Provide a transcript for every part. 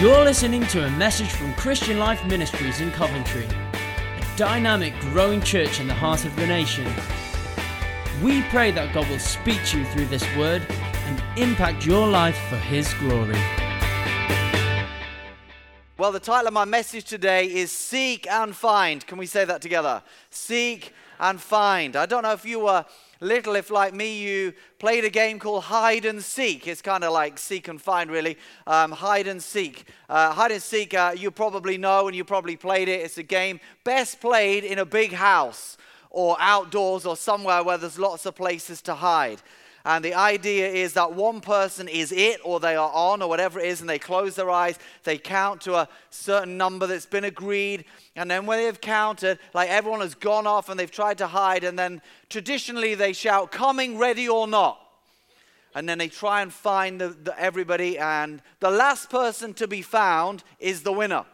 You're listening to a message from Christian Life Ministries in Coventry, a dynamic, growing church in the heart of the nation. We pray that God will speak to you through this word and impact your life for His glory. Well, the title of my message today is Seek and Find. Can we say that together? Seek and Find. I don't know if you were little, if like me, you played a game called Hide and Seek. It's kind of like Seek and Find, really. Um, hide and Seek. Uh, hide and Seek, uh, you probably know and you probably played it. It's a game best played in a big house or outdoors or somewhere where there's lots of places to hide. And the idea is that one person is it, or they are on, or whatever it is, and they close their eyes. They count to a certain number that's been agreed. And then when they've counted, like everyone has gone off and they've tried to hide, and then traditionally they shout, coming, ready or not. And then they try and find the, the, everybody, and the last person to be found is the winner.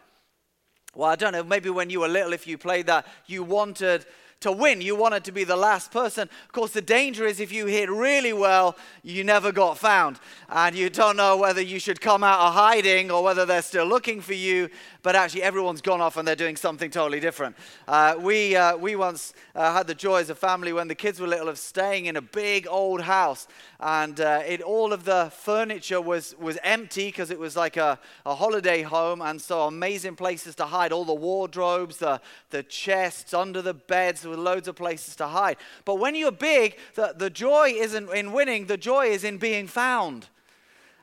Well, I don't know, maybe when you were little, if you played that, you wanted to win. You wanted to be the last person. Of course, the danger is if you hit really well, you never got found. And you don't know whether you should come out of hiding or whether they're still looking for you. But actually, everyone's gone off and they're doing something totally different. Uh, we, uh, we once uh, had the joy as a family when the kids were little of staying in a big old house. And uh, it, all of the furniture was, was empty because it was like a, a holiday home. And so, amazing places to hide all the wardrobes, the, the chests, under the beds with loads of places to hide. But when you're big, the, the joy isn't in winning, the joy is in being found.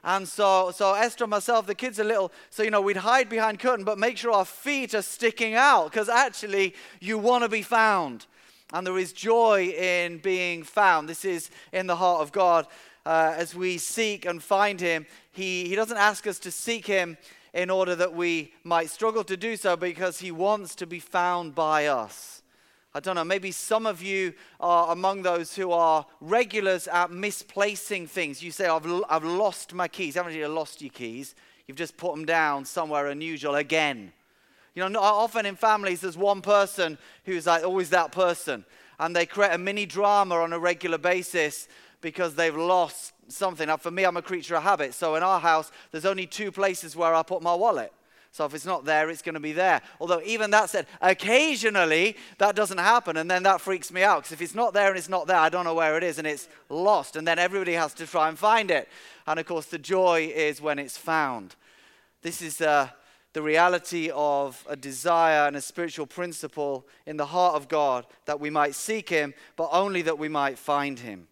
And so, so Esther and myself, the kids are little, so you know, we'd hide behind curtain, but make sure our feet are sticking out, because actually you want to be found. And there is joy in being found. This is in the heart of God. Uh, as we seek and find Him, he, he doesn't ask us to seek Him in order that we might struggle to do so, because He wants to be found by us. I don't know, maybe some of you are among those who are regulars at misplacing things. You say, I've, I've lost my keys. Haven't you lost your keys? You've just put them down somewhere unusual again. You know, often in families, there's one person who's like always that person. And they create a mini drama on a regular basis because they've lost something. Now, for me, I'm a creature of habit. So in our house, there's only two places where I put my wallet. So if it's not there, it's going to be there. Although, even that said, occasionally that doesn't happen, and then that freaks me out because if it's not there and it's not there, I don't know where it is and it's lost, and then everybody has to try and find it. And of course, the joy is when it's found. This is uh, the reality of a desire and a spiritual principle in the heart of God that we might seek Him, but only that we might find Him.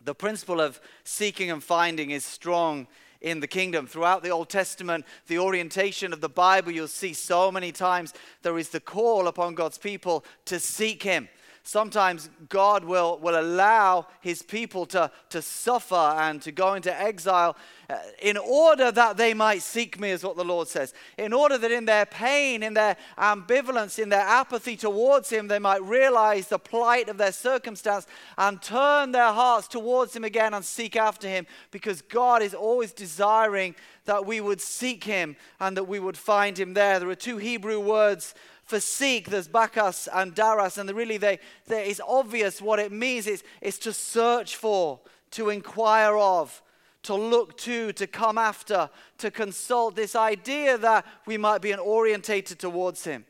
The principle of seeking and finding is strong in the kingdom. Throughout the Old Testament, the orientation of the Bible, you'll see so many times there is the call upon God's people to seek Him sometimes God will, will allow his people to, to suffer and to go into exile uh, in order that they might seek me, is what the Lord says. In order that in their pain, in their ambivalence, in their apathy towards him, they might realize the plight of their circumstance and turn their hearts towards him again and seek after him because God is always desiring that we would seek him and that we would find him there. There are two Hebrew words for seek, there's bakas and daras, and really they, they, it's obvious what it means. It's, it's to search for, to inquire of, to look to, to come after, to consult. This idea that we might be orientated towards Him.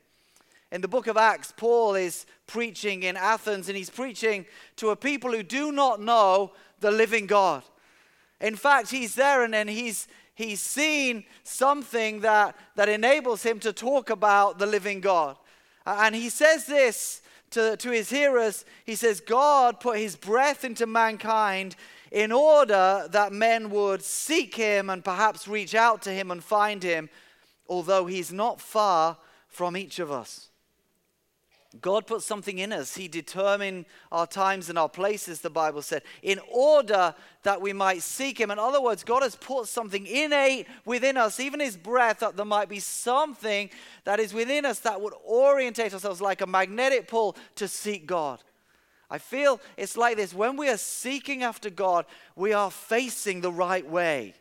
In the book of Acts, Paul is preaching in Athens, and he's preaching to a people who do not know the living God. In fact, he's there and then he's, he's seen something that, that enables him to talk about the living God. And he says this to, to his hearers He says, God put his breath into mankind in order that men would seek him and perhaps reach out to him and find him, although he's not far from each of us. God put something in us. He determined our times and our places, the Bible said, in order that we might seek Him. In other words, God has put something innate within us, even His breath, that there might be something that is within us that would orientate ourselves like a magnetic pull to seek God. I feel it's like this when we are seeking after God, we are facing the right way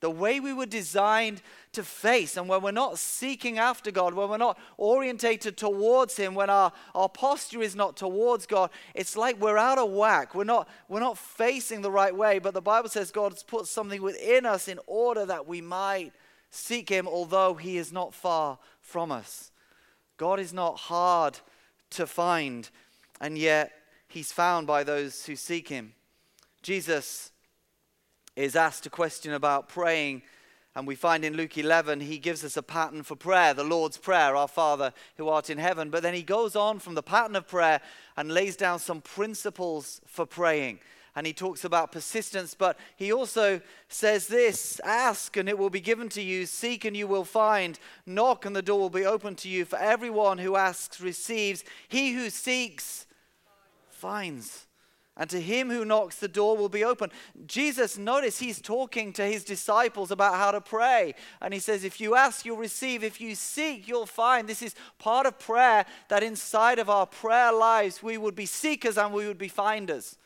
the way we were designed to face. And when we're not seeking after God, when we're not orientated towards Him, when our, our posture is not towards God, it's like we're out of whack. We're not, we're not facing the right way. But the Bible says God's put something within us in order that we might seek Him although He is not far from us. God is not hard to find, and yet He's found by those who seek Him. Jesus is asked a question about praying and we find in Luke 11, he gives us a pattern for prayer, the Lord's Prayer, our Father who art in heaven. But then he goes on from the pattern of prayer and lays down some principles for praying. And he talks about persistence, but he also says this Ask and it will be given to you, seek and you will find, knock and the door will be open to you. For everyone who asks receives, he who seeks finds and to him who knocks, the door will be open. Jesus, notice he's talking to his disciples about how to pray. And he says, If you ask, you'll receive. If you seek, you'll find. This is part of prayer that inside of our prayer lives, we would be seekers and we would be finders.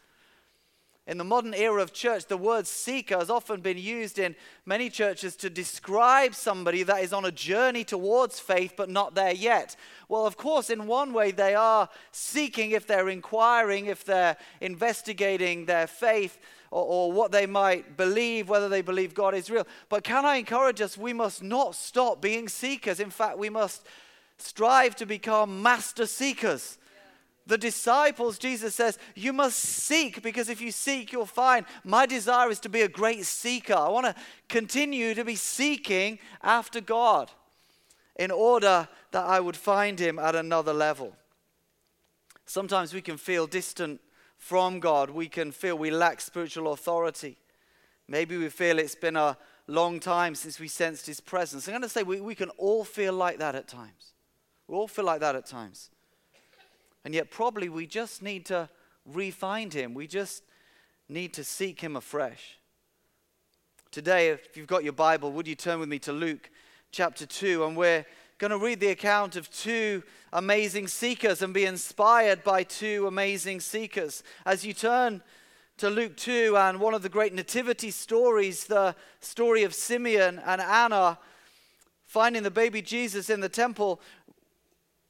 In the modern era of church, the word seeker has often been used in many churches to describe somebody that is on a journey towards faith but not there yet. Well, of course, in one way, they are seeking if they're inquiring, if they're investigating their faith or, or what they might believe, whether they believe God is real. But can I encourage us? We must not stop being seekers. In fact, we must strive to become master seekers the disciples, Jesus says, you must seek because if you seek, you'll find. My desire is to be a great seeker. I want to continue to be seeking after God in order that I would find Him at another level. Sometimes we can feel distant from God, we can feel we lack spiritual authority. Maybe we feel it's been a long time since we sensed His presence. I'm going to say we, we can all feel like that at times. We all feel like that at times. And yet, probably we just need to re-find him. We just need to seek him afresh. Today, if you've got your Bible, would you turn with me to Luke chapter 2? And we're going to read the account of two amazing seekers and be inspired by two amazing seekers. As you turn to Luke 2 and one of the great nativity stories, the story of Simeon and Anna finding the baby Jesus in the temple,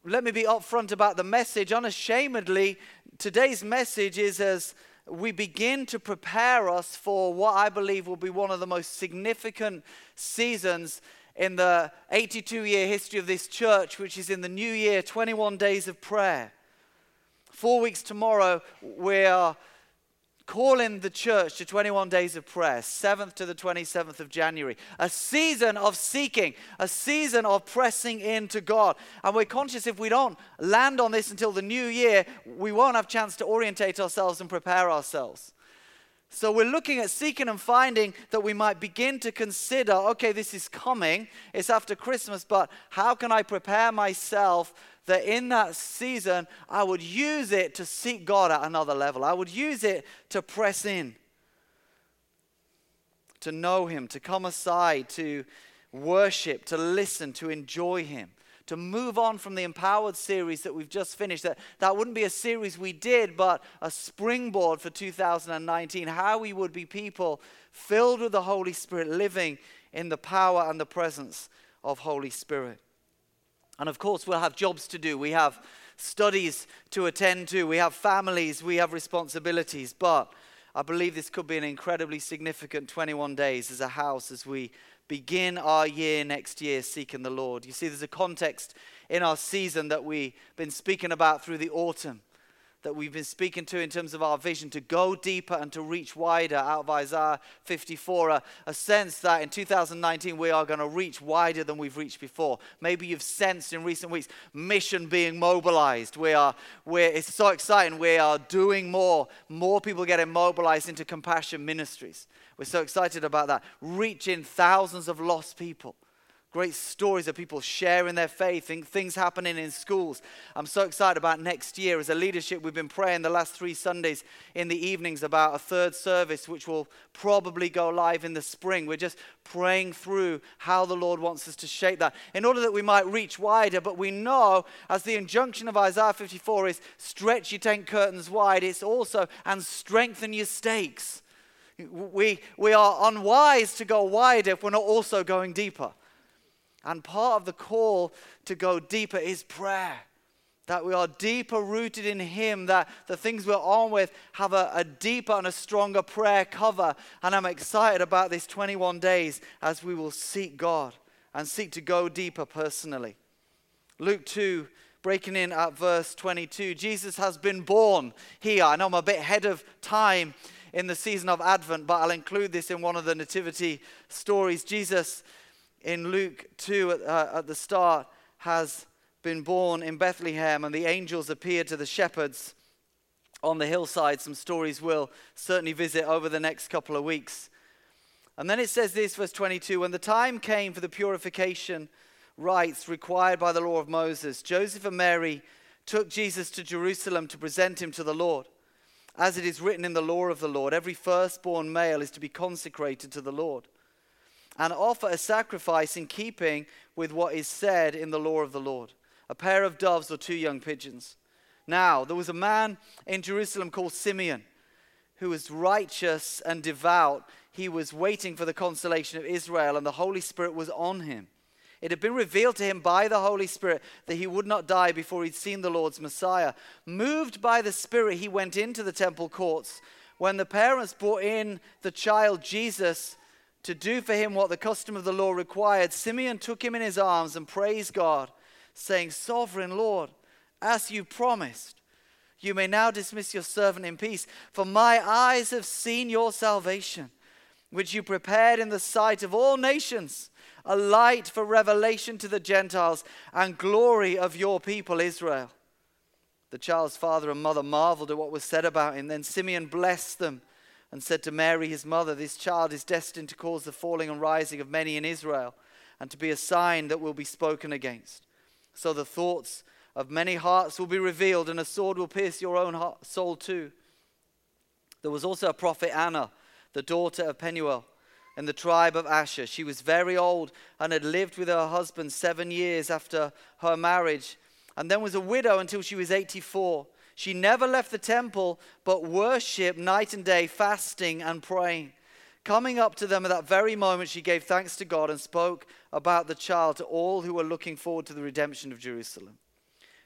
let me be upfront about the message. Unashamedly, today's message is as we begin to prepare us for what I believe will be one of the most significant seasons in the 82 year history of this church, which is in the new year, 21 days of prayer. Four weeks tomorrow, we are calling the church to 21 days of prayer, 7th to the 27th of January. A season of seeking, a season of pressing into God. And we're conscious if we don't land on this until the new year, we won't have chance to orientate ourselves and prepare ourselves. So we're looking at seeking and finding that we might begin to consider okay, this is coming, it's after Christmas, but how can I prepare myself that in that season I would use it to seek God at another level? I would use it to press in, to know Him, to come aside, to worship, to listen, to enjoy Him to move on from the empowered series that we've just finished. That that wouldn't be a series we did but a springboard for 2019 how we would be people filled with the holy spirit living in the power and the presence of holy spirit and of course we'll have jobs to do. We have studies to attend to. We have families. We have responsibilities. But i believe this could be an incredibly significant 21 days as a house as we begin our year next year seeking the Lord. You see, there's a context in our season that we've been speaking about through the autumn, that we've been speaking to in terms of our vision to go deeper and to reach wider out of Isaiah 54. A, a sense that in 2019 we are going to reach wider than we've reached before. Maybe you've sensed in recent weeks mission being mobilized. We are, we're, it's so exciting. We are doing more. More people getting mobilized into compassion ministries. We're so excited about that. Reaching thousands of lost people. Great stories of people sharing their faith and things happening in schools. I'm so excited about next year. As a leadership, we've been praying the last three Sundays in the evenings about a third service, which will probably go live in the spring. We're just praying through how the Lord wants us to shape that in order that we might reach wider. But we know, as the injunction of Isaiah 54 is, stretch your tent curtains wide, it's also, and strengthen your stakes. We, we are unwise to go wide if we're not also going deeper. And part of the call to go deeper is prayer. That we are deeper rooted in Him, that the things we're on with have a, a, deeper and a stronger prayer cover. And I'm excited about this 21 days as we will seek God. and seek to go deeper personally. Luke 2, breaking in at verse 22, Jesus has been born here. I know I'm a bit ahead of time in the season of Advent, but I'll include this in one of the nativity stories. Jesus in Luke 2 at, uh, at the start has been born in Bethlehem, and the angels appeared to the shepherds on the hillside. Some stories we'll certainly visit over the next couple of weeks. And then it says this, verse 22 When the time came for the purification rites required by the law of Moses, Joseph and Mary took Jesus to Jerusalem to present him to the Lord. As it is written in the law of the Lord, every firstborn male is to be consecrated to the Lord and offer a sacrifice in keeping with what is said in the law of the Lord a pair of doves or two young pigeons. Now, there was a man in Jerusalem called Simeon who was righteous and devout. He was waiting for the consolation of Israel, and the Holy Spirit was on him. It had been revealed to him by the Holy Spirit that he would not die before he'd seen the Lord's Messiah. Moved by the Spirit, he went into the temple courts. When the parents brought in the child Jesus to do for him what the custom of the law required, Simeon took him in his arms and praised God, saying, Sovereign Lord, as you promised, you may now dismiss your servant in peace, for my eyes have seen your salvation, which you prepared in the sight of all nations, a light for revelation to the Gentiles and glory of your people Israel. The child's father and mother marveled at what was said about him. Then Simeon blessed them and said to Mary, his mother, This child is destined to cause the falling and rising of many in Israel, and to be a sign that will be spoken against. So the thoughts of many hearts will be revealed, and a sword will pierce your own heart, soul too. There was also a prophet Anna, the daughter of Penuel, in the tribe of Asher. She was very old and had lived with her husband seven years after her marriage, and then was a widow until she was 84. She never left the temple, but worshiped night and day, fasting and praying. Coming up to them at that very moment, she gave thanks to God and spoke about the child to all who were looking forward to the redemption of Jerusalem.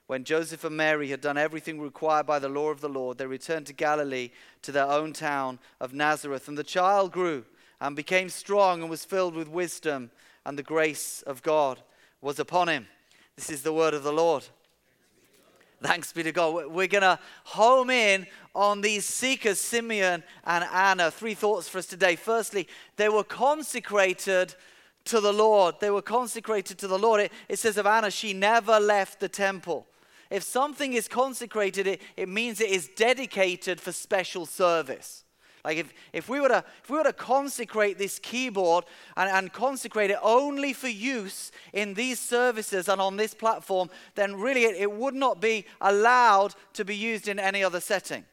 When Joseph and Mary had done everything required by the law of the Lord, they returned to Galilee, to their own town of Nazareth. And the child grew and became strong and was filled with wisdom, and the grace of God was upon him. This is the word of the Lord. Thanks be to God. We're going to home in on these seekers, Simeon and Anna. Three thoughts for us today. Firstly, they were consecrated to the Lord. They were consecrated to the Lord. It, it says of Anna, she never left the temple. If something is consecrated, it, it means it is dedicated for special service. Like if, if, we were to, if we were to consecrate this keyboard and, and consecrate it only for use in these services and on this platform, then really it, it would not be allowed to be used in any other setting.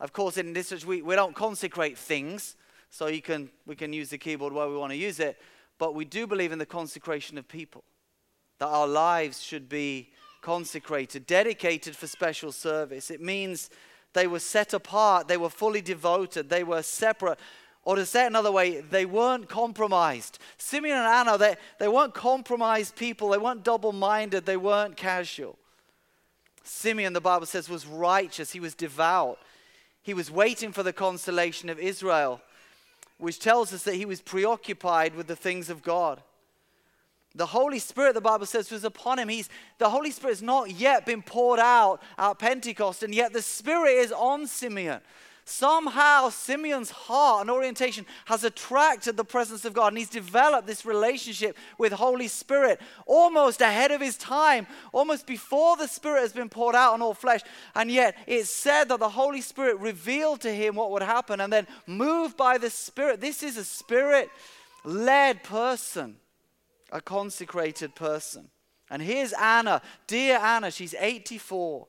Of course, in this church, we, we don't consecrate things, so you can, we can use the keyboard where we want to use it, but we do believe in the consecration of people, that our lives should be consecrated, dedicated for special service. It means they were set apart, they were fully devoted, they were separate. Or to say it another way, they weren't compromised. Simeon and Anna, they, they weren't compromised people, they weren't double minded, they weren't casual. Simeon, the Bible says, was righteous, he was devout. He was waiting for the consolation of Israel, which tells us that he was preoccupied with the things of God. The Holy Spirit, the Bible says, was upon him. He's, the Holy Spirit has not yet been poured out at Pentecost, and yet the Spirit is on Simeon. Somehow, Simeon's heart and orientation has attracted the presence of God, and he's developed this relationship with Holy Spirit almost ahead of his time, almost before the Spirit has been poured out on all flesh. And yet, it's said that the Holy Spirit revealed to him what would happen, and then moved by the Spirit. This is a Spirit led person a consecrated person. And here's Anna, dear Anna, she's 84,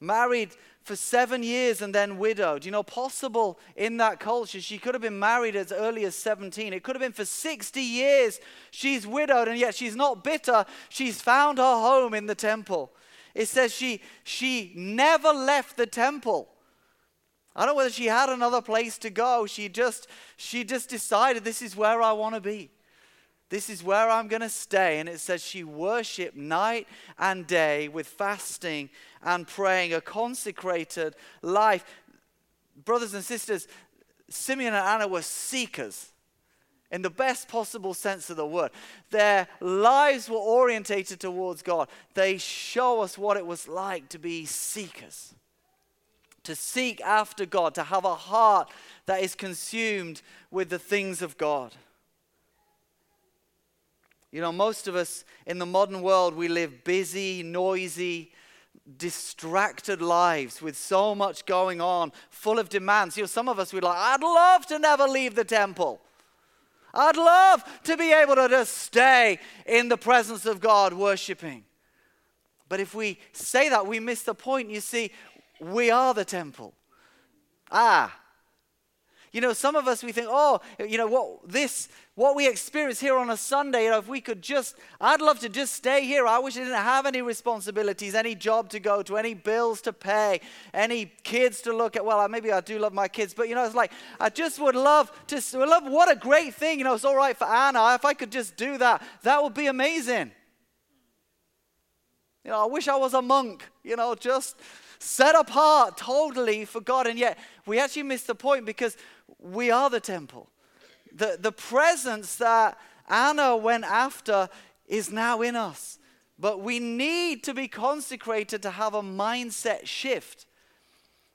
married for seven years and then widowed. You know, possible in that culture, she could have been married as early as 17. It could have been for 60 years she's widowed, and yet she's not bitter. She's found her home in the temple. It says she, she never left the temple. I don't know whether she had another place to go. She just, she just decided this is where I want to be. This is where I'm going to stay. And it says she worshiped night and day with fasting and praying, a consecrated life. Brothers and sisters, Simeon and Anna were seekers. in the best possible sense of the word. Their lives were orientated towards God. They show us what it was like to be seekers, to seek after God, to have a heart that is consumed with the things of God. You know, most of us in the modern world, we live busy, noisy, distracted lives with so much going on, full of demands. You know, some of us, we're like, I'd love to never leave the temple. I'd love to be able to just stay in the presence of God worshiping. But if we say that, we miss the point. You see, we are the temple. Ah. You know, some of us we think, oh, you know what this what we experience here on a Sunday, you know, if we could just, I'd love to just stay here. I wish I didn't have any responsibilities, any job to go to, any bills to pay, any kids to look at. Well, maybe I do love my kids, but you know, it's like, I just would love to, love, what a great thing. You know, it's all right for Anna. If I could just do that, that would be amazing. You know, I wish I was a monk, you know, just set apart totally for God. And yet, we actually miss the point because we are the temple the, the presence that Anna went after is now in us. But we need to be consecrated to have a mindset shift.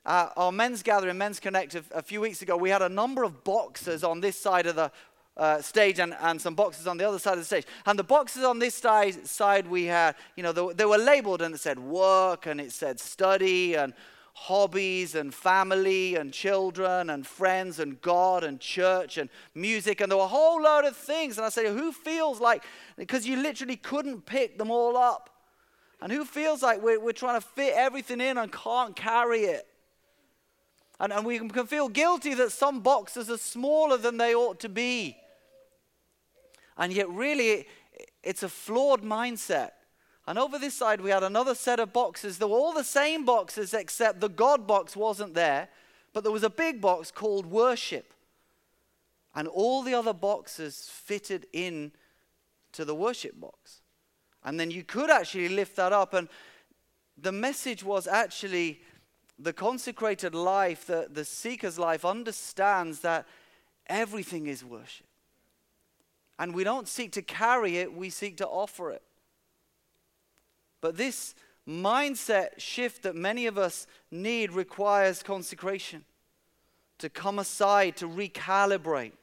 Uh, our men's gathering, Men's Connect, a, a, few weeks ago, we had a number of boxes on this side of the uh, stage and, and some boxes on the other side of the stage. And the boxes on this side, side we had, you know, they, they were labeled and it said work and it said study and hobbies and family and children and friends and God and church and music. And there were a whole load of things. And I said, who feels like, because you literally couldn't pick them all up. And who feels like we're, we're trying to fit everything in and can't carry it? And, and we can feel guilty that some boxes are smaller than they ought to be. And yet, really, it's a flawed mindset. And over this side, we had another set of boxes. They were all the same boxes, except the God box wasn't there. But there was a big box called worship. And all the other boxes fitted in to the worship box. And then you could actually lift that up. And the message was actually the consecrated life, the, the seeker's life, understands that everything is worship. And we don't seek to carry it, we seek to offer it. But this mindset shift that many of us need requires consecration to come aside, to recalibrate.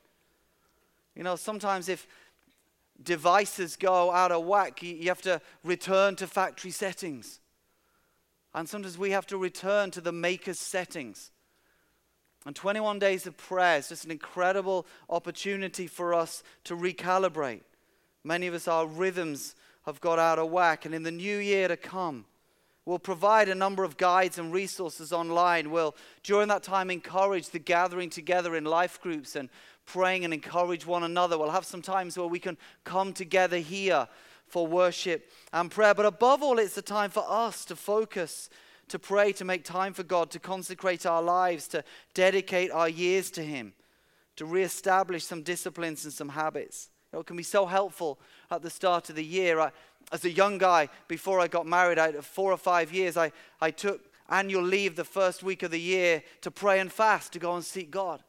You know, sometimes if devices go out of whack, you have to return to factory settings. And sometimes we have to return to the maker's settings. And 21 days of prayer is just an incredible opportunity for us to recalibrate. Many of us, our rhythms have got out of whack. And in the new year to come, we'll provide a number of guides and resources online. We'll, during that time, encourage the gathering together in life groups and praying and encourage one another. We'll have some times where we can come together here for worship and prayer. But above all, it's a time for us to focus, to pray, to make time for God, to consecrate our lives, to dedicate our years to Him, to reestablish some disciplines and some habits. Oh, it can be so helpful at the start of the year. I, as a young guy, before I got married, I, four or five years, I, I took annual leave the first week of the year to pray and fast, to go and seek God.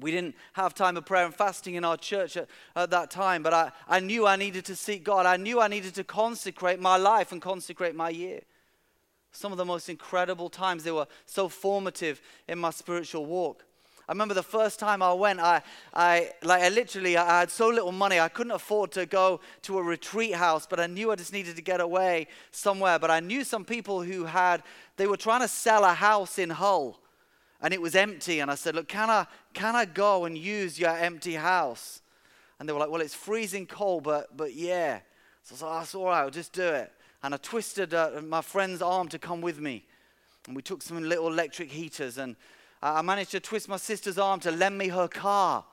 We didn't have time of prayer and fasting in our church at, at, that time, but I, I knew I needed to seek God. I knew I needed to consecrate my life and consecrate my year. Some of the most incredible times, they were so formative in my spiritual walk. I remember the first time I went, I, I, like, I literally, I had so little money, I couldn't afford to go to a retreat house, but I knew I just needed to get away somewhere. But I knew some people who had, they were trying to sell a house in Hull, and it was empty. And I said, look, can I, can I go and use your empty house? And they were like, well, it's freezing cold, but, but yeah. So I said, oh, that's all right, I'll just do it. And I twisted uh, my friend's arm to come with me. And we took some little electric heaters and I managed to twist my sister's arm to lend me her car.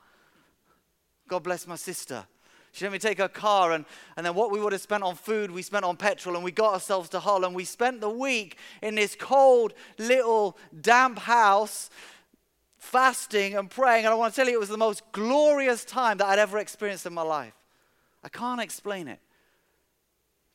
God bless my sister. She let me take her car, and, and then what we would have spent on food, we spent on petrol, and we got ourselves to Hull, and we spent the week in this cold, little, damp house, fasting and praying. And I want to tell you, it was the most glorious time that I'd ever experienced in my life. I can't explain it.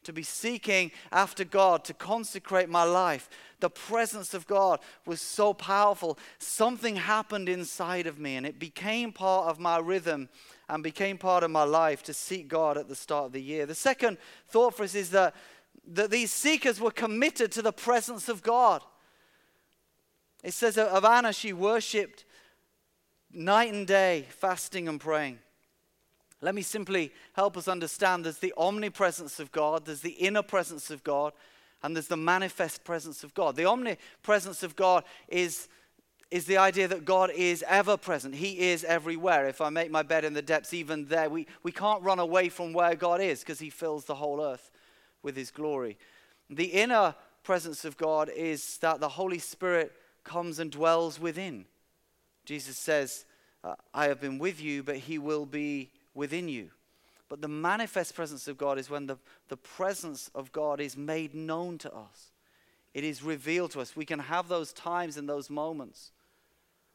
To be seeking after God, to consecrate my life. The presence of God was so powerful. Something happened inside of me, and it became part of my rhythm and became part of my life to seek God at the start of the year. The second thought for us is that, that these seekers were committed to the presence of God. It says of Anna, she worshipped night and day, fasting and praying. Let me simply help us understand there's the omnipresence of God, there's the inner presence of God, and there's the manifest presence of God. The omnipresence of God is, is the idea that God is ever present. He is everywhere. If I make my bed in the depths, even there, we, we can't run away from where God is because He fills the whole earth with His glory. The inner presence of God is that the Holy Spirit comes and dwells within. Jesus says, I have been with you, but He will be within you. But the manifest presence of God is when the, the presence of God is made known to us. It is revealed to us. We can have those times and those moments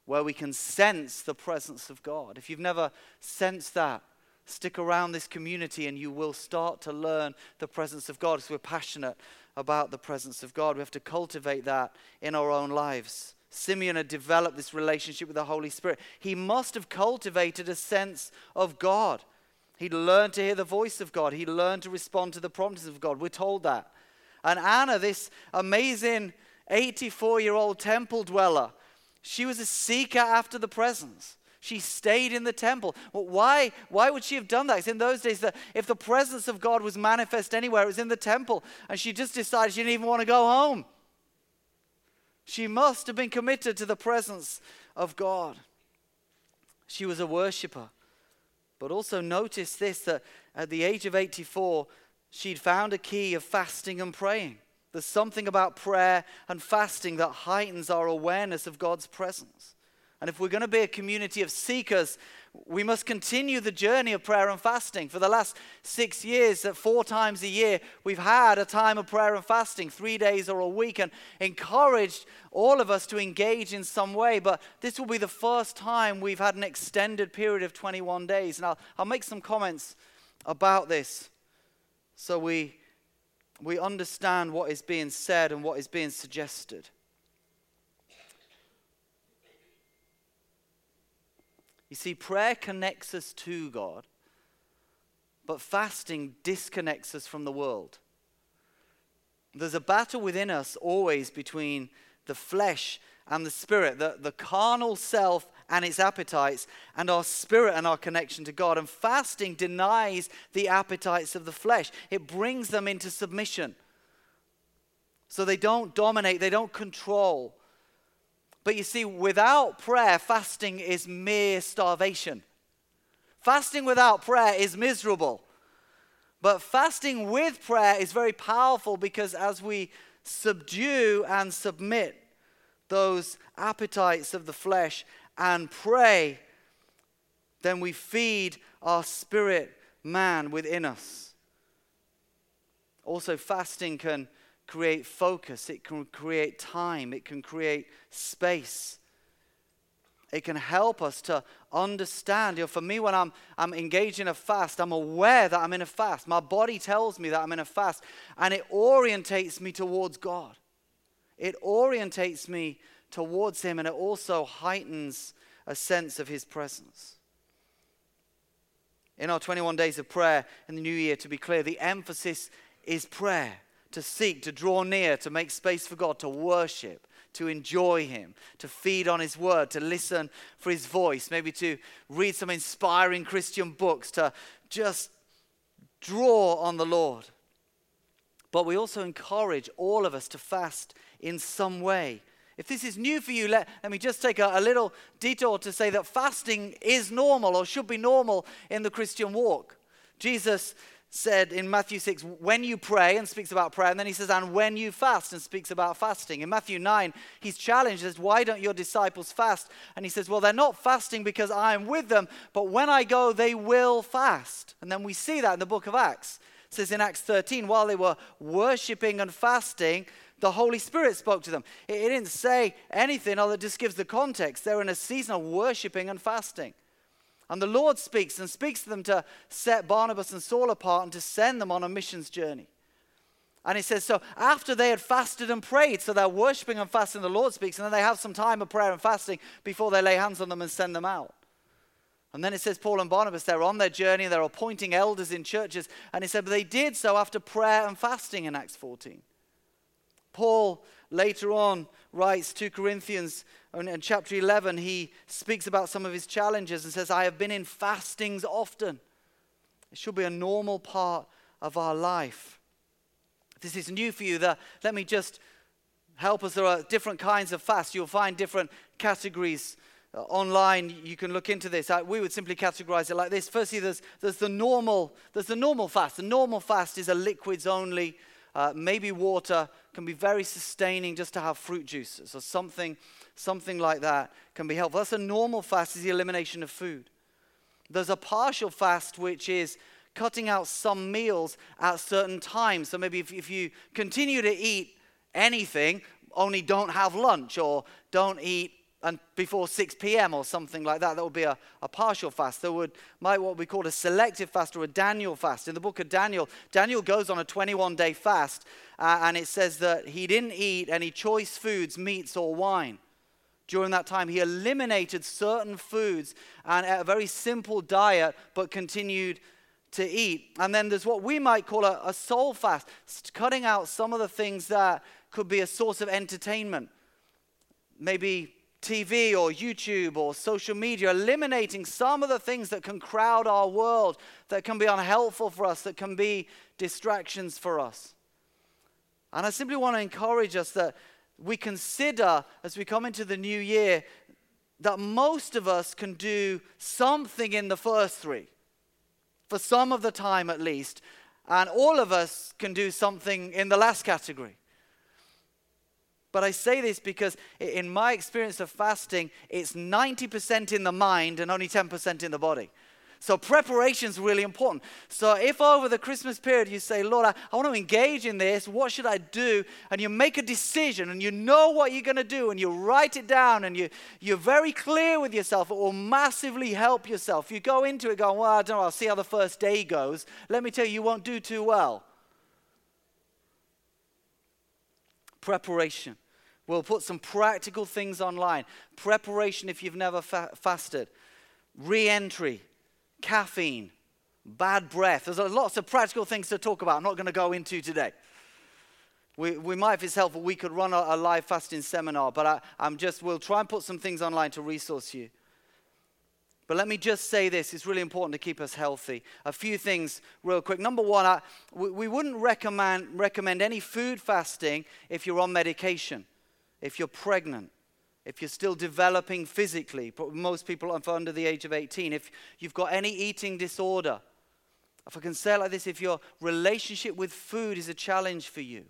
where we can sense the presence of God. If you've never sensed that, stick around this community and you will start to learn the presence of God because we're passionate about the presence of God. We have to cultivate that in our own lives. Simeon had developed this relationship with the Holy Spirit. He must have cultivated a sense of God. He'd learned to hear the voice of God. He learned to respond to the promptings of God. We're told that. And Anna, this amazing 84 year old temple dweller, she was a seeker after the presence. She stayed in the temple. Well, why, why would she have done that? Because in those days, the, if the presence of God was manifest anywhere, it was in the temple. And she just decided she didn't even want to go home. She must have been committed to the presence of God. She was a worshiper. But also notice this that at the age of 84, she'd found a key of fasting and praying. There's something about prayer and fasting that heightens our awareness of God's presence. And if we're going to be a community of seekers, we must continue the journey of prayer and fasting. For the last six years, that four times a year, we've had a time of prayer and fasting, three days or a week, and encouraged all of us to engage in some way. But this will be the first time we've had an extended period of 21 days. And I'll, I'll make some comments about this so we, we understand what is being said and what is being suggested. You see, prayer connects us to God, but fasting disconnects us from the world. There's a battle within us always between the flesh and the spirit, the, the carnal self and its appetites, and our spirit and our connection to God. And fasting denies the appetites of the flesh, it brings them into submission. So they don't dominate, they don't control. But you see, without prayer, fasting is mere starvation. Fasting without prayer is miserable. But fasting with prayer is very powerful because as we subdue and submit those appetites of the flesh and pray, then we feed our spirit man within us. Also, fasting can create focus, it can create time, it can create space. It can help us to understand. You know, for me, when I'm, I'm engaged in a fast, I'm aware that I'm in a fast. My body tells me that I'm in a fast, and it orientates me towards God. It orientates me towards Him, and it also heightens a sense of His presence. In our 21 days of prayer in the new year, to be clear, the emphasis is prayer to seek, to draw near, to make space for God, to worship, to enjoy Him, to feed on His Word, to listen for His voice, maybe to read some inspiring Christian books, to just draw on the Lord. But we also encourage all of us to fast in some way. If this is new for you, let, let me just take a, a little detour to say that fasting is normal or should be normal in the Christian walk. Jesus said in Matthew 6, when you pray, and speaks about prayer, and then he says, and when you fast, and speaks about fasting. In Matthew 9, he's challenged, says, why don't your disciples fast? And he says, well, they're not fasting because I am with them, but when I go, they will fast. And then we see that in the book of Acts. It says in Acts 13, while they were worshiping and fasting, the Holy Spirit spoke to them. It, it didn't say anything, other than just gives the context. They're in a season of worshiping and fasting. And the Lord speaks and speaks to them to set Barnabas and Saul apart and to send them on a missions journey. And he says, so after they had fasted and prayed, so they're worshiping and fasting, the Lord speaks, and then they have some time of prayer and fasting before they lay hands on them and send them out. And then it says Paul and Barnabas, they're on their journey, they're appointing elders in churches. And he said, but they did so after prayer and fasting in Acts 14. Paul later on writes to Corinthians in chapter 11, he speaks about some of his challenges and says, I have been in fastings often. It should be a normal part of our life. This is new for you. The, let me just help us. There are different kinds of fast. You'll find different categories uh, online you can look into this we would simply categorize it like this firstly there's, there's the normal there's the normal fast the normal fast is a liquids only uh, maybe water can be very sustaining just to have fruit juices or something something like that can be helpful. That's a normal fast is the elimination of food. There's a partial fast which is cutting out some meals at certain times. So maybe if, if you continue to eat anything only don't have lunch or don't eat and before 6 p.m. or something like that. That would be a, a partial fast. There would might what we call a selective fast or a Daniel fast. In the book of Daniel, Daniel goes on a 21 day fast, uh, and it says that he didn't eat any choice foods, meats, or wine. During that time, he eliminated certain foods and a very simple diet, but continued to eat. And then there's what we might call a, a soul fast, cutting out some of the things that could be a source of entertainment. Maybe TV or YouTube or social media, eliminating some of the things that can crowd our world, that can be unhelpful for us, that can be distractions for us. And I simply want to encourage us that we consider as we come into the new year that most of us can do something in the first three, for some of the time at least, and all of us can do something in the last category. But I say this because, in my experience of fasting, it's 90% in the mind and only 10% in the body. So preparation is really important. So if over the Christmas period you say, Lord, I, I, want to engage in this, what should I do? And you make a decision and you know what you're going to do and you write it down and you, you're very clear with yourself, it will massively help yourself. You go into it going, well, I don't know, I'll see how the first day goes. Let me tell you, you won't do too well. Preparation. We'll put some practical things online. Preparation if you've never fa- fasted, re entry, caffeine, bad breath. There's lots of practical things to talk about. I'm not going to go into today. We, we might, if it's helpful, we could run a, a live fasting seminar, but I, I'm just, we'll try and put some things online to resource you. But let me just say this it's really important to keep us healthy. A few things, real quick. Number one, I, we, we wouldn't recommend, recommend any food fasting if you're on medication if you're pregnant, if you're still developing physically, but most people are under the age of 18, if you've got any eating disorder, if I can say it like this, if your relationship with food is a challenge for you,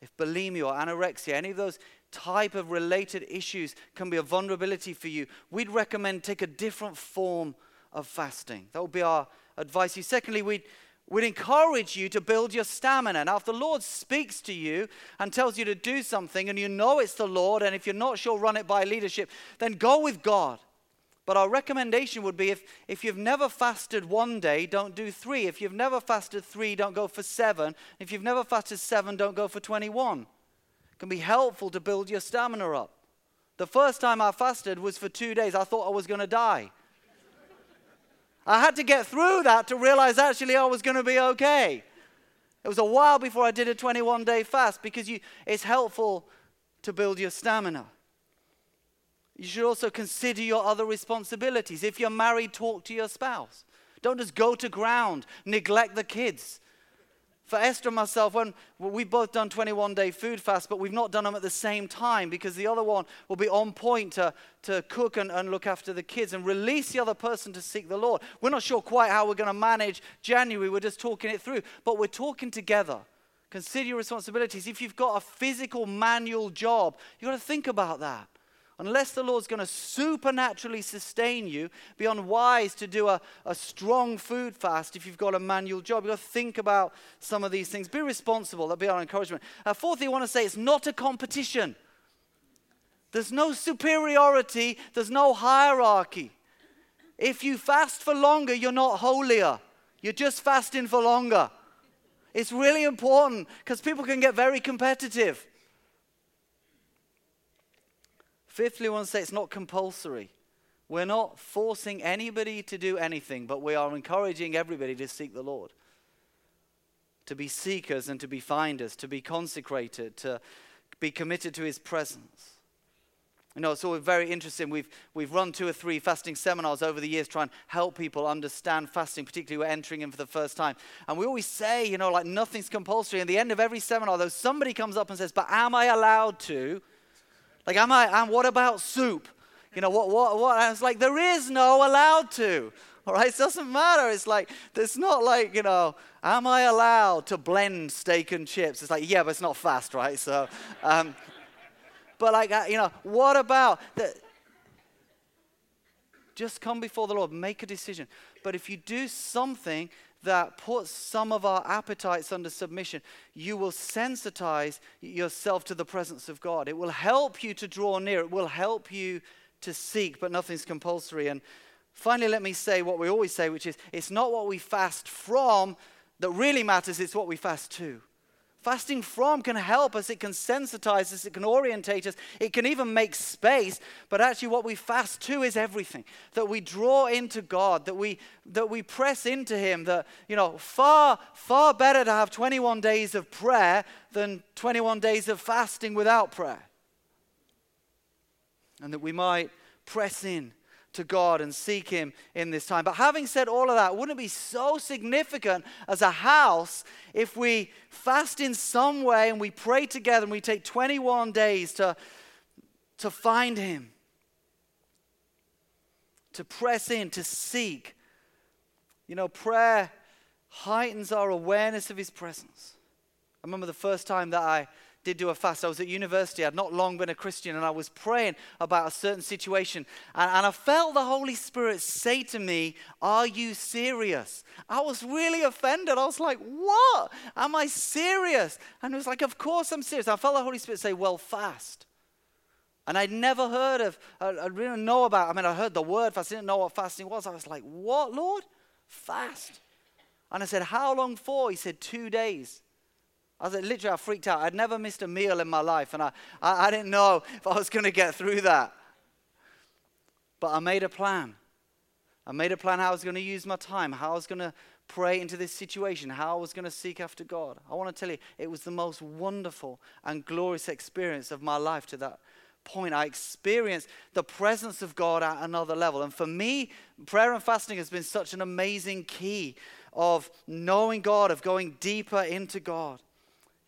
if bulimia or anorexia, any of those type of related issues can be a vulnerability for you, we'd recommend take a different form of fasting. That would be our advice. You. Secondly, we'd would encourage you to build your stamina. Now, if the Lord speaks to you and tells you to do something and you know it's the Lord, and if you're not sure, run it by leadership, then go with God. But our recommendation would be if, if you've never fasted one day, don't do three. If you've never fasted three, don't go for seven. If you've never fasted seven, don't go for 21. It can be helpful to build your stamina up. The first time I fasted was for two days. I thought I was going to die. I had to get through that to realize actually I was going to be okay. It was a while before I did a 21 day fast because you, it's helpful to build your stamina. You should also consider your other responsibilities. If you're married, talk to your spouse. Don't just go to ground, neglect the kids. For Esther and myself, when well, we've both done 21 day food fast, but we've not done them at the same time because the other one will be on point to, to cook and, and look after the kids and release the other person to seek the Lord. We're not sure quite how we're going to manage January. We're just talking it through, but we're talking together. Consider your responsibilities. If you've got a physical manual job, you've got to think about that unless the Lord's going to supernaturally sustain you, be unwise to do a, a strong food fast if you've got a manual job. You've got to think about some of these things. Be responsible. That'll be our encouragement. Uh, fourthly, I want to say it's not a competition. There's no superiority, there's no hierarchy. If you fast for longer, you're not holier. You're just fasting for longer. It's really important because people can get very competitive. Fifthly, I want to say it's not compulsory. We're not forcing anybody to do anything, but we are encouraging everybody to seek the Lord. To be seekers and to be finders, to be consecrated, to be committed to his presence. You know, it's all very interesting. We've, we've run two or three fasting seminars over the years trying to help people understand fasting, particularly who are entering in for the first time. And we always say, you know, like nothing's compulsory. At the end of every seminar, though, somebody comes up and says, But am I allowed to? Like, am I, and what about soup? You know, what, what, what? And it's like, there is no allowed to. All right, it doesn't matter. It's like, it's not like, you know, am I allowed to blend steak and chips? It's like, yeah, but it's not fast, right? So, um, but like, uh, you know, what about the, just come before the Lord, make a decision. But if you do something that puts some of our appetites under submission, you will sensitize yourself to the presence of God. It will help you to draw near, it will help you to seek, but nothing's compulsory. And finally, let me say what we always say, which is it's not what we fast from that really matters, it's what we fast to. Fasting from can help us, it can sensitize us, it can orientate us, it can even make space. But actually, what we fast to is everything that we draw into God, that we, that we press into Him. That, you know, far, far better to have 21 days of prayer than 21 days of fasting without prayer. And that we might press in to God and seek Him in this time. But having said all of that, wouldn't it be so significant as a house if we fast in some way and we pray together and we take 21 days to, to find Him, to press in, to seek? You know, prayer heightens our awareness of His presence. I remember the first time that I did do a fast. I was at university. I'd not long been a Christian, and I was praying about a certain situation. And, and I felt the Holy Spirit say to me, Are you serious? I was really offended. I was like, What? Am I serious? And it was like, Of course I'm serious. I felt the Holy Spirit say, Well, fast. And I'd never heard of, I, didn't know about, I mean, I heard the word fast, I didn't know what fasting was. I was like, What, Lord? Fast. And I said, How long for? He said, Two days. I was literally, I freaked out. I'd never missed a meal in my life, and I, I, I didn't know if I was going to get through that. But I made a plan. I made a plan how I was going to use my time, how I was going to pray into this situation, how I was going to seek after God. I want to tell you, it was the most wonderful and glorious experience of my life to that point. I experienced the presence of God at another level. And for me, prayer and fasting has been such an amazing key of knowing God, of going deeper into God.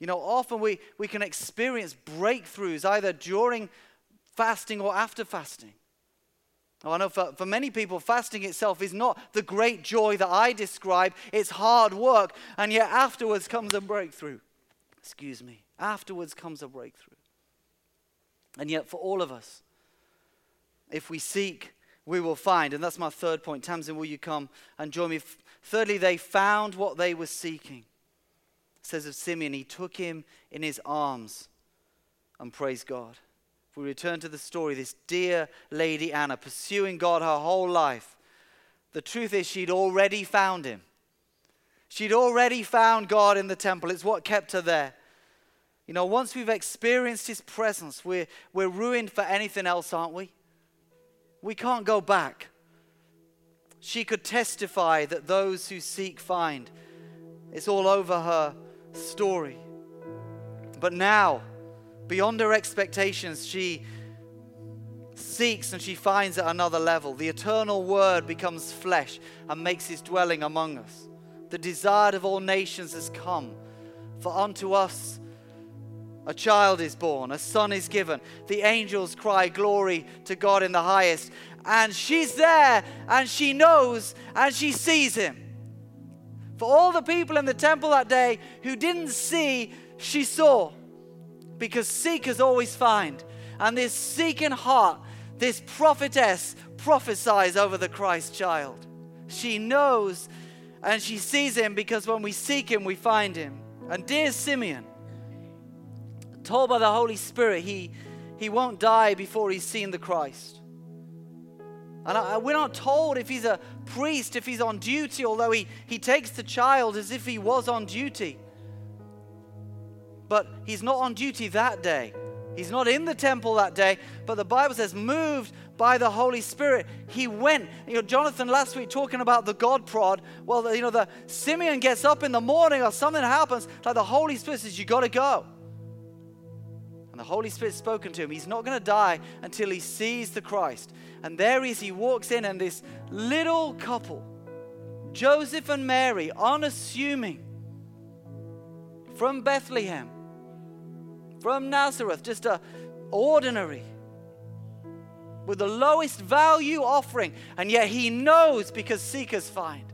You know, often we, we can experience breakthroughs either during fasting or after fasting. Oh, I know for, for many people, fasting itself is not the great joy that I describe. It's hard work, and yet afterwards comes a breakthrough. Excuse me. Afterwards comes a breakthrough. And yet, for all of us, if we seek, we will find. And that's my third point. Tamsin, will you come and join me? Thirdly, they found what they were seeking says of Simeon, he took him in his arms and praised God. If we return to the story, this dear lady Anna, pursuing God her whole life, the truth is she'd already found him. She'd already found God in the temple. It's what kept her there. You know, once we've experienced his presence, we're, we're ruined for anything else, aren't we? We can't go back. She could testify that those who seek find. It's all over her story. But now, beyond her expectations, she seeks and she finds at another level. The eternal word becomes flesh and makes his dwelling among us. The desired of all nations has come. For unto us a child is born, a son is given. The angels cry, Glory to God in the highest. And she's there and she knows and she sees him. For all the people in the temple that day who didn't see, she saw. Because seekers always find. And this seeking heart, this prophetess prophesies over the Christ child. She knows and she sees him because when we seek him, we find him. And dear Simeon, told by the Holy Spirit, he, he won't die before he's seen the Christ. And we're not told if he's a priest, if he's on duty, although he, he takes the child as if he was on duty. but he's not on duty that day. He's not in the temple that day, but the Bible says, moved by the Holy Spirit, he went. You know, Jonathan last week talking about the God prod. Well, you know, the Simeon gets up in the morning or something happens, like the Holy Spirit says, You got to go. The Holy Spirit's spoken to him. He's not going to die until he sees the Christ. And there he is, he walks in, and this little couple, Joseph and Mary, unassuming, from Bethlehem, from Nazareth, just a ordinary, with the lowest value offering, and yet he knows because seekers find.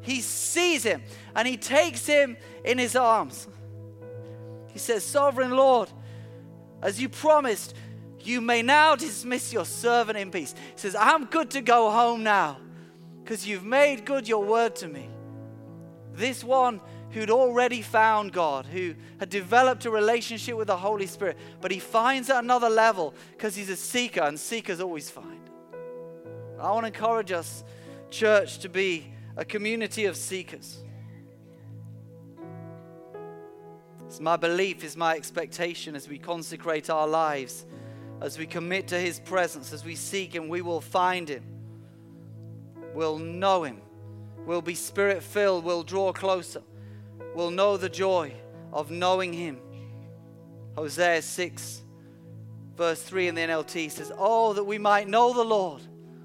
He sees him and he takes him in his arms. He says, Sovereign Lord, as you promised, you may now dismiss your servant in peace. He says, I'm good to go home now because you've made good your word to me. This one who'd already found God, who had developed a relationship with the Holy Spirit, but he finds at another level because he's a seeker, and seekers always find. I want to encourage us, church, to be a community of seekers. It's my belief, is my expectation as we consecrate our lives, as we commit to His presence, as we seek Him, we will find Him We'll know Him, We'll be spirit filled, We'll draw closer, We'll know the joy of knowing Him. Hosea 6, verse 3 in the NLT says, Oh, that we might know the Lord.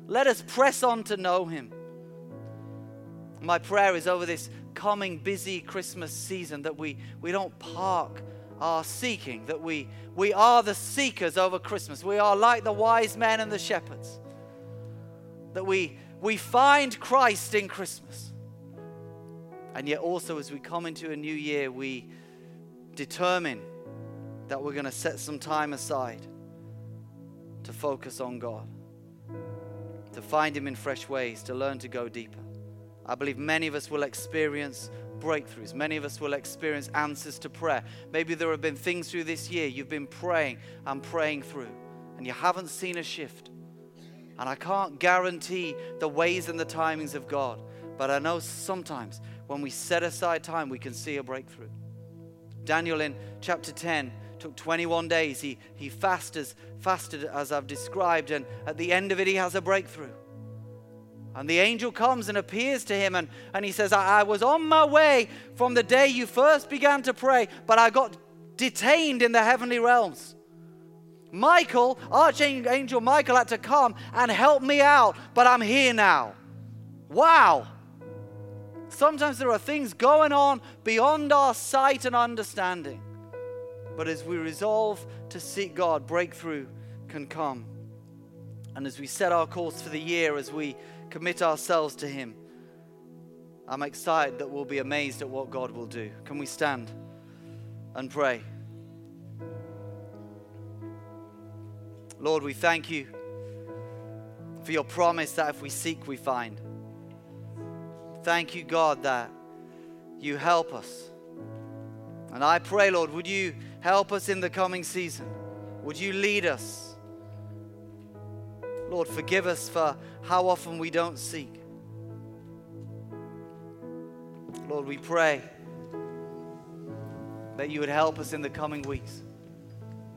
Let us press on to know Him. My prayer is over this coming busy Christmas season that we, we don't park our seeking, that we, we are the seekers over Christmas. We are like the wise men and the shepherds. That we we find Christ in Christmas. And yet, also, as we come into a new year, we determine that we're going to set some time aside to focus on God, to find Him in fresh ways, to learn to go deeper. I believe many of us will experience breakthroughs. Many of us will experience answers to prayer. Maybe there have been things through this year you've been praying and praying through, and you haven't seen a shift. And I can't guarantee the ways and the timings of God, but I know sometimes when we set aside time, we can see a breakthrough. Daniel in chapter 10 took 21 days. He, he fasted, fasted as I've described, and at the end of it, he has a breakthrough. And the angel comes and appears to him, and, and he says, I, I was on my way from the day you first began to pray, but I got detained in the heavenly realms. Michael, Archangel Michael, had to come and help me out, but I'm here now. Wow. Sometimes there are things going on beyond our sight and understanding. But as we resolve to seek God, breakthrough can come. And as we set our course for the year, as we commit ourselves to Him, I'm excited that we'll be amazed at what God will do. Can we stand and pray? Lord, we thank you for your promise that if we seek, we find. Thank you, God, that you help us. And I pray, Lord, would you help us in the coming season? Would you lead us? Lord, forgive us for how often we don't seek. Lord, we pray that you would help us in the coming weeks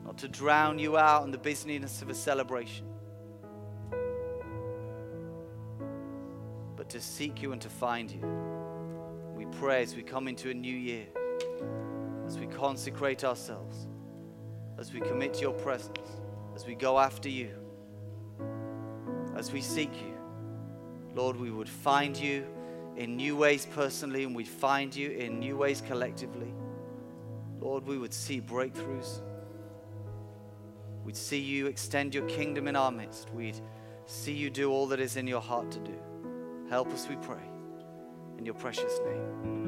not to drown you out in the busyness of a celebration, but to seek you and to find you. We pray as we come into a new year, as we consecrate ourselves, as we commit to your presence, as we go after you, as we seek you. Lord, we would find you in new ways personally, and we'd find you in new ways collectively. Lord, we would see breakthroughs. We'd see you extend your kingdom in our midst. We'd see you do all that is in your heart to do. Help us, we pray. In your precious name.